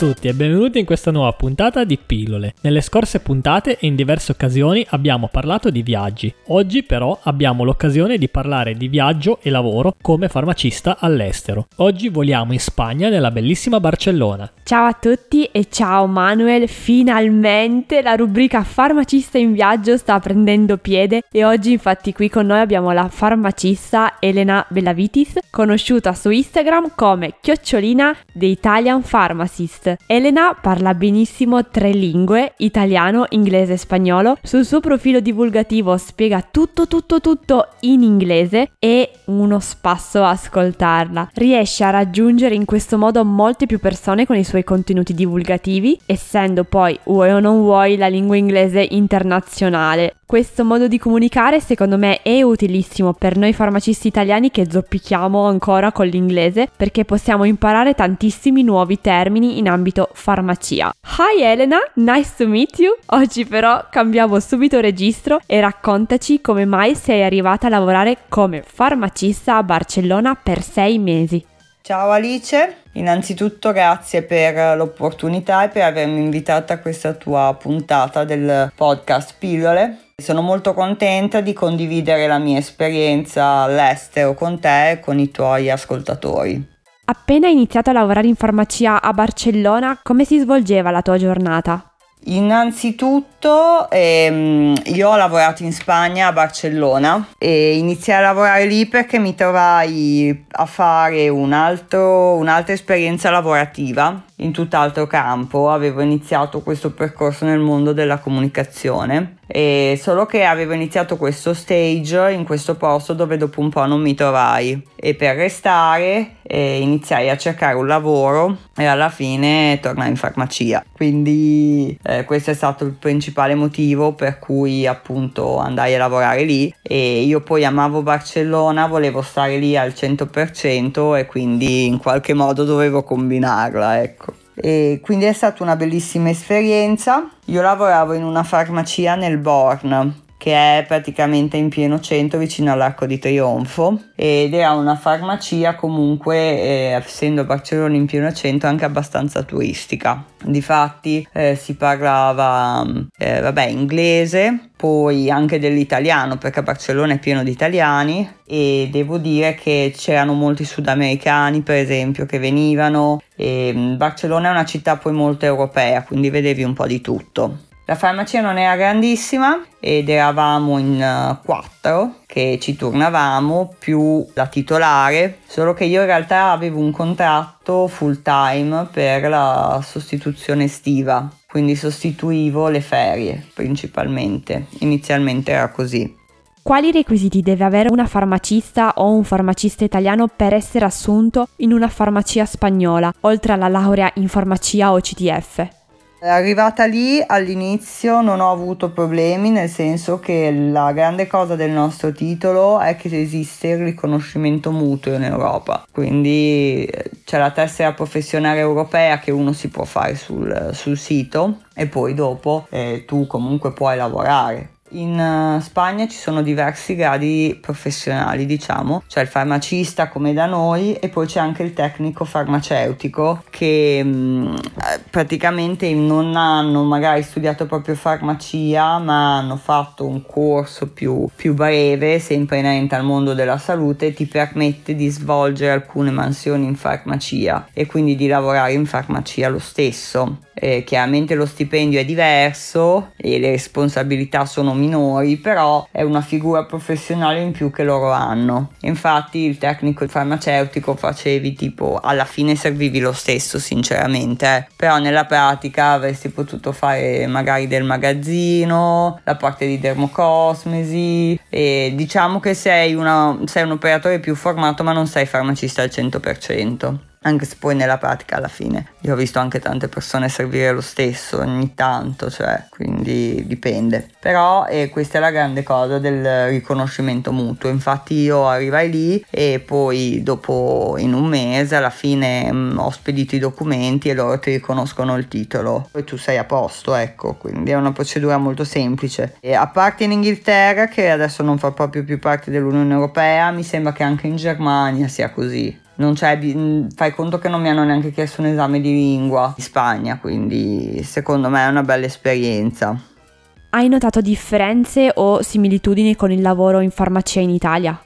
Tutti e benvenuti in questa nuova puntata di Pillole. Nelle scorse puntate e in diverse occasioni abbiamo parlato di viaggi. Oggi però abbiamo l'occasione di parlare di viaggio e lavoro come farmacista all'estero. Oggi voliamo in Spagna nella bellissima Barcellona. Ciao a tutti e ciao Manuel, finalmente la rubrica farmacista in viaggio sta prendendo piede e oggi infatti qui con noi abbiamo la farmacista Elena Bellavitis, conosciuta su Instagram come chiocciolina The Italian Pharmacist. Elena parla benissimo tre lingue, italiano, inglese e spagnolo. Sul suo profilo divulgativo spiega tutto tutto tutto in inglese e uno spasso ascoltarla. Riesce a raggiungere in questo modo molte più persone con i suoi contenuti divulgativi, essendo poi, vuoi o non vuoi, la lingua inglese internazionale. Questo modo di comunicare secondo me è utilissimo per noi farmacisti italiani che zoppichiamo ancora con l'inglese perché possiamo imparare tantissimi nuovi termini in ambito farmacia. Hi Elena, nice to meet you. Oggi però cambiamo subito registro e raccontaci come mai sei arrivata a lavorare come farmacista a Barcellona per sei mesi. Ciao Alice, innanzitutto grazie per l'opportunità e per avermi invitata a questa tua puntata del podcast Pillole. Sono molto contenta di condividere la mia esperienza all'estero con te e con i tuoi ascoltatori. Appena iniziato a lavorare in farmacia a Barcellona, come si svolgeva la tua giornata? Innanzitutto ehm, io ho lavorato in Spagna a Barcellona e iniziai a lavorare lì perché mi trovai a fare un altro, un'altra esperienza lavorativa in tutt'altro campo. Avevo iniziato questo percorso nel mondo della comunicazione e solo che avevo iniziato questo stage in questo posto dove dopo un po' non mi trovai e per restare eh, iniziai a cercare un lavoro e alla fine tornai in farmacia. Quindi eh, questo è stato il principale motivo per cui appunto andai a lavorare lì. E io poi amavo Barcellona volevo stare lì al 100% e quindi in qualche modo dovevo combinarla ecco. E quindi è stata una bellissima esperienza. Io lavoravo in una farmacia nel Born che è praticamente in pieno centro vicino all'Arco di Trionfo ed era una farmacia comunque eh, essendo Barcellona in pieno centro anche abbastanza turistica. Difatti eh, si parlava eh, vabbè inglese poi anche dell'italiano perché Barcellona è pieno di italiani e devo dire che c'erano molti sudamericani per esempio che venivano e mm, Barcellona è una città poi molto europea quindi vedevi un po' di tutto la farmacia non era grandissima ed eravamo in uh, quattro che ci tornavamo più la titolare, solo che io in realtà avevo un contratto full time per la sostituzione estiva, quindi sostituivo le ferie principalmente. Inizialmente era così. Quali requisiti deve avere una farmacista o un farmacista italiano per essere assunto in una farmacia spagnola, oltre alla laurea in farmacia o CTF? Arrivata lì all'inizio non ho avuto problemi, nel senso che la grande cosa del nostro titolo è che esiste il riconoscimento mutuo in Europa, quindi eh, c'è la tessera professionale europea che uno si può fare sul, sul sito e poi dopo eh, tu comunque puoi lavorare. In uh, Spagna ci sono diversi gradi professionali, diciamo, c'è il farmacista come da noi e poi c'è anche il tecnico farmaceutico che mh, mm, praticamente non hanno magari studiato proprio farmacia ma hanno fatto un corso più, più breve, sempre inerente al mondo della salute, ti permette di svolgere alcune mansioni in farmacia e quindi di lavorare in farmacia lo stesso. Eh, chiaramente lo stipendio è diverso e le responsabilità sono minori, però è una figura professionale in più che loro hanno. Infatti il tecnico farmaceutico facevi tipo alla fine servivi lo stesso sinceramente, eh. però nella pratica avresti potuto fare magari del magazzino, la parte di dermocosmesi e diciamo che sei, una, sei un operatore più formato ma non sei farmacista al 100%. Anche se poi nella pratica alla fine io ho visto anche tante persone servire lo stesso ogni tanto, cioè quindi dipende. Però eh, questa è la grande cosa del riconoscimento mutuo, infatti io arrivai lì e poi dopo in un mese alla fine mh, mm, ho spedito i documenti e loro ti riconoscono il titolo e tu sei a posto, ecco, quindi è una procedura molto semplice. E a parte in Inghilterra che adesso non fa proprio più parte dell'Unione Europea, mi sembra che anche in Germania sia così non c'è, fai conto che non mi hanno neanche chiesto un esame di lingua in Spagna, quindi secondo me è una bella esperienza. Hai notato differenze o similitudini con il lavoro in farmacia in Italia?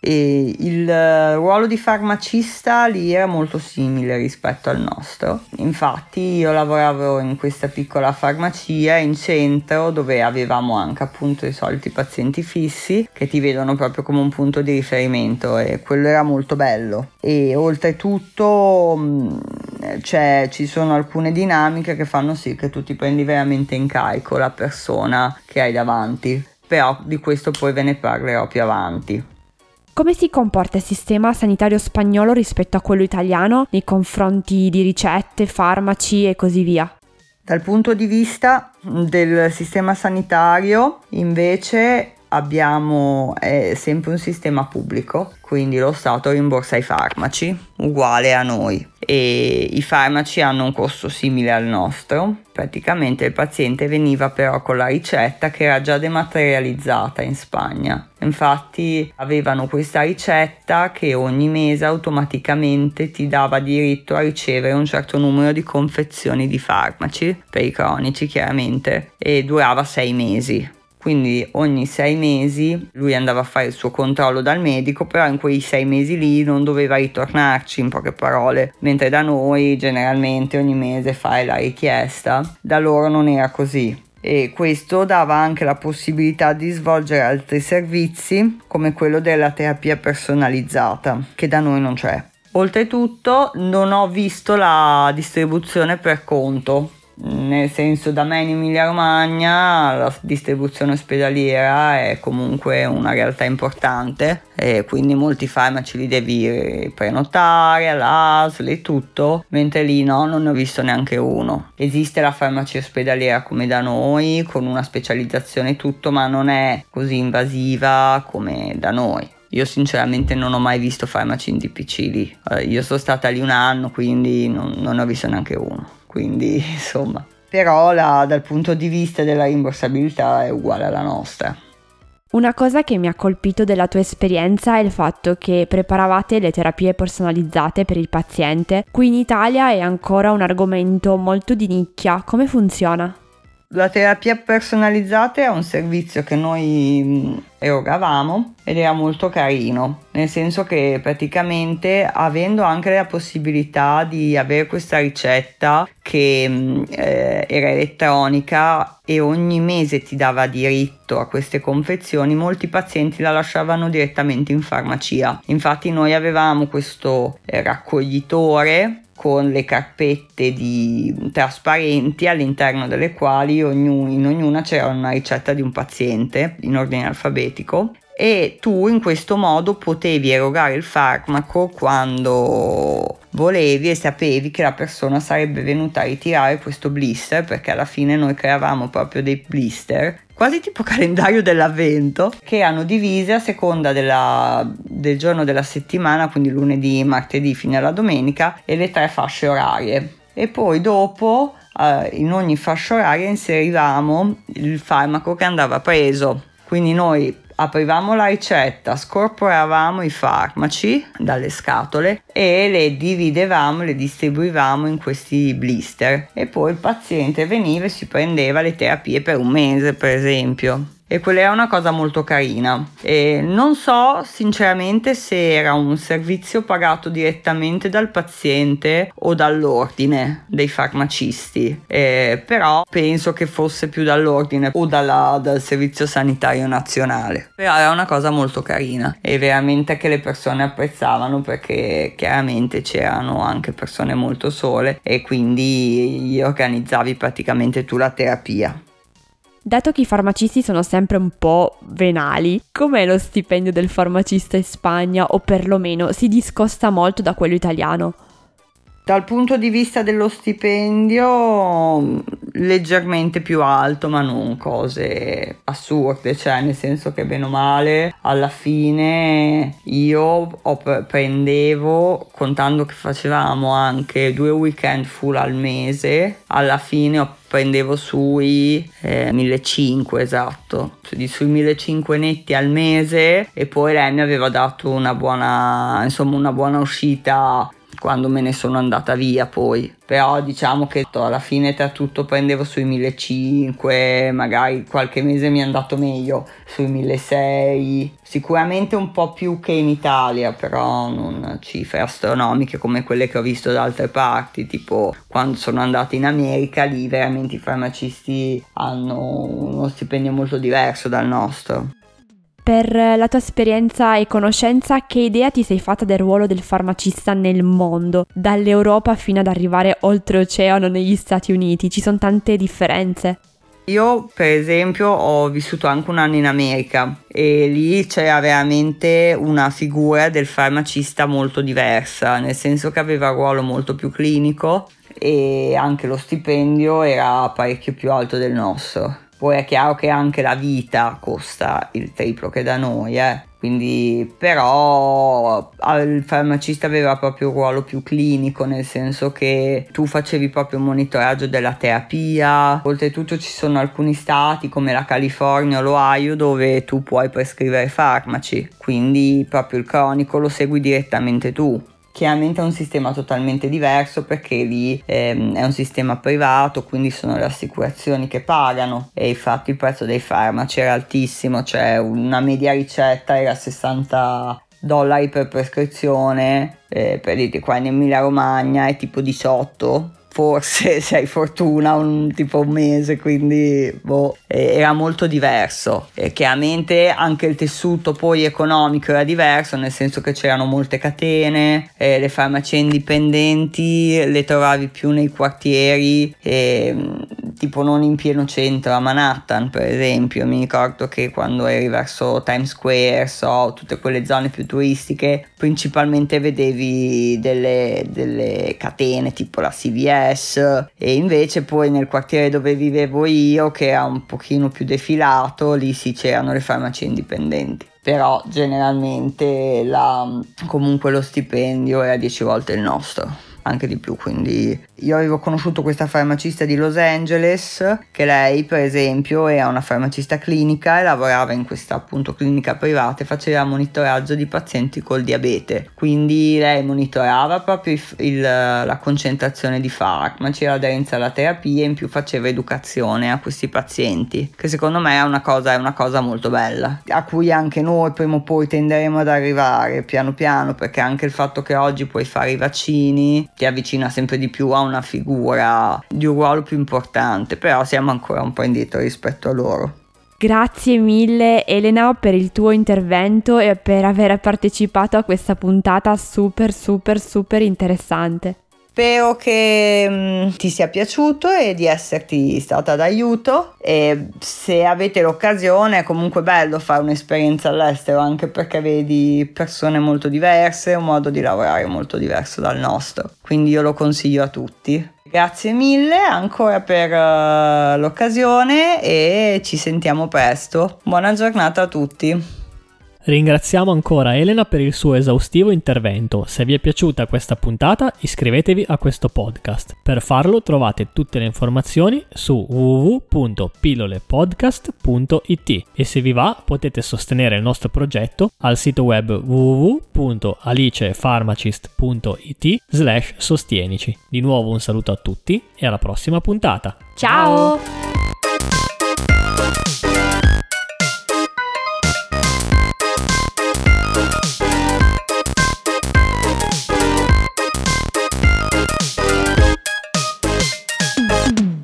E il eh, ruolo di farmacista lì era molto simile rispetto al nostro. Infatti io lavoravo in questa piccola farmacia in centro dove avevamo anche appunto i soliti pazienti fissi che ti vedono proprio come un punto di riferimento e quello era molto bello. E oltretutto cioè, ci sono alcune dinamiche che fanno sì che tu ti prendi veramente in carico la persona che hai davanti. Però di questo poi ve ne parlerò più avanti. Come si comporta il sistema sanitario spagnolo rispetto a quello italiano nei confronti di ricette, farmaci e così via? Dal punto di vista del sistema sanitario, invece, abbiamo eh, sempre un sistema pubblico, quindi lo Stato rimborsa i farmaci, uguale a noi. E i farmaci hanno un costo simile al nostro. Praticamente il paziente veniva però con la ricetta che era già dematerializzata in Spagna. Infatti avevano questa ricetta che ogni mese automaticamente ti dava diritto a ricevere un certo numero di confezioni di farmaci, per i cronici chiaramente, e durava sei mesi quindi ogni sei mesi lui andava a fare il suo controllo dal medico, però in quei sei mesi lì non doveva ritornarci in poche parole, mentre da noi generalmente ogni mese fai la richiesta, da loro non era così. E questo dava anche la possibilità di svolgere altri servizi come quello della terapia personalizzata che da noi non c'è. Oltretutto non ho visto la distribuzione per conto, nel senso da me in Emilia Romagna la distribuzione ospedaliera è comunque una realtà importante e quindi molti farmaci li devi prenotare all'ASL e tutto, mentre lì no, non ne ho visto neanche uno. Esiste la farmacia ospedaliera come da noi, con una specializzazione e tutto, ma non è così invasiva come da noi. Io sinceramente non ho mai visto farmaci in DPC lì. Io sono stata lì un anno, quindi non, non ne ho visto neanche uno quindi insomma. Però la, dal punto di vista della rimborsabilità è uguale alla nostra. Una cosa che mi ha colpito della tua esperienza è il fatto che preparavate le terapie personalizzate per il paziente. Qui in Italia è ancora un argomento molto di nicchia. Come funziona? La terapia personalizzata è un servizio che noi erogavamo ed era molto carino, nel senso che praticamente avendo anche la possibilità di avere questa ricetta che eh, era elettronica e ogni mese ti dava diritto a queste confezioni, molti pazienti la lasciavano direttamente in farmacia. Infatti noi avevamo questo eh, raccoglitore con le carpette di, trasparenti all'interno delle quali ognuno, in ognuna c'era una ricetta di un paziente in ordine alfabetico e tu in questo modo potevi erogare il farmaco quando volevi e sapevi che la persona sarebbe venuta a ritirare questo blister perché alla fine noi creavamo proprio dei blister quasi tipo calendario dell'avvento che erano divise a seconda della, del giorno della settimana quindi lunedì, martedì fino alla domenica e le tre fasce orarie. E poi dopo eh, in ogni fascia oraria inserivamo il farmaco che andava preso. Quindi noi aprivamo la ricetta, scorporavamo i farmaci dalle scatole e le dividevamo, le distribuivamo in questi blister. E poi il paziente veniva e si prendeva le terapie per un mese per esempio e quella è una cosa molto carina. E non so sinceramente se era un servizio pagato direttamente dal paziente o dall'ordine dei farmacisti, eh, però penso che fosse più dall'ordine o dalla, dal servizio sanitario nazionale. Però era una cosa molto carina e veramente che le persone apprezzavano perché chiaramente c'erano anche persone molto sole e quindi gli organizzavi praticamente tu la terapia. Dato che i farmacisti sono sempre un po' venali, com'è lo stipendio del farmacista in Spagna o perlomeno si discosta molto da quello italiano? Dal punto di vista dello stipendio, leggermente più alto, ma non cose assurde, cioè nel senso che bene o male, alla fine io prendevo, contando che facevamo anche due weekend full al mese, alla fine ho prendevo sui eh, 1500 esatto, sui 1500 netti al mese e poi lei mi aveva dato una buona, insomma una buona uscita quando me ne sono andata via poi. Però diciamo che alla fine tra tutto prendevo sui 1500, magari qualche mese mi è andato meglio, sui 1600, sicuramente un po' più che in Italia, però non cifre astronomiche come quelle che ho visto da altre parti, tipo quando sono andata in America, lì veramente i farmacisti hanno uno stipendio molto diverso dal nostro. Per la tua esperienza e conoscenza, che idea ti sei fatta del ruolo del farmacista nel mondo, dall'Europa fino ad arrivare oltreoceano negli Stati Uniti? Ci sono tante differenze. Io per esempio ho vissuto anche un anno in America e lì c'era veramente una figura del farmacista molto diversa, nel senso che aveva un ruolo molto più clinico e anche lo stipendio era parecchio più alto del nostro. Poi è chiaro che anche la vita costa il triplo che da noi, eh. Quindi, però, il farmacista aveva proprio un ruolo più clinico, nel senso che tu facevi proprio monitoraggio della terapia. Oltretutto, ci sono alcuni stati come la California o l'Ohio dove tu puoi prescrivere farmaci, quindi proprio il cronico lo segui direttamente tu. Chiaramente è un sistema totalmente diverso perché lì ehm, è un sistema privato, quindi sono le assicurazioni che pagano. E infatti il prezzo dei farmaci era altissimo, cioè una media ricetta era 60 dollari per prescrizione, eh, per dire qua in Emilia Romagna è tipo 18 forse se hai fortuna un tipo un mese quindi boh, era molto diverso. E chiaramente anche il tessuto poi economico era diverso nel senso che c'erano molte catene eh, le farmacie indipendenti le trovavi più nei quartieri e, tipo non in pieno centro a Manhattan per esempio mi ricordo che quando eri verso Times Square so tutte quelle zone più turistiche principalmente vedevi delle, delle catene tipo la CVS e invece poi nel quartiere dove vivevo io che era un pochino più defilato lì sì c'erano le farmacie indipendenti. Però generalmente la, comunque lo stipendio era 10 volte il nostro anche di più. Quindi io avevo conosciuto questa farmacista di Los Angeles, che lei per esempio era una farmacista clinica e lavorava in questa appunto clinica privata e faceva monitoraggio di pazienti col diabete. Quindi lei monitorava proprio il, il, la concentrazione di farmaci, l'aderenza alla terapia e in più faceva educazione a questi pazienti, che secondo me è una cosa, è una cosa molto bella, a cui anche noi prima o poi tenderemo ad arrivare piano piano, perché anche il fatto che oggi puoi fare i vaccini ti avvicina sempre di più a una figura di un ruolo più importante, però siamo ancora un po' indietro rispetto a loro. Grazie mille Elena per il tuo intervento e per aver partecipato a questa puntata super super super interessante. Spero che mh, mm, ti sia piaciuto e di esserti stata d'aiuto e se avete l'occasione è comunque bello fare un'esperienza all'estero anche perché vedi persone molto diverse, un modo di lavorare molto diverso dal nostro, quindi io lo consiglio a tutti. Grazie mille ancora per uh, l'occasione e ci sentiamo presto. Buona giornata a tutti. Ringraziamo ancora Elena per il suo esaustivo intervento. Se vi è piaciuta questa puntata, iscrivetevi a questo podcast. Per farlo trovate tutte le informazioni su www.pillolepodcast.it e se vi va potete sostenere il nostro progetto al sito web www.alicefarmacist.it slash sostienici. Di nuovo un saluto a tutti e alla prossima puntata. Ciao. Ciao.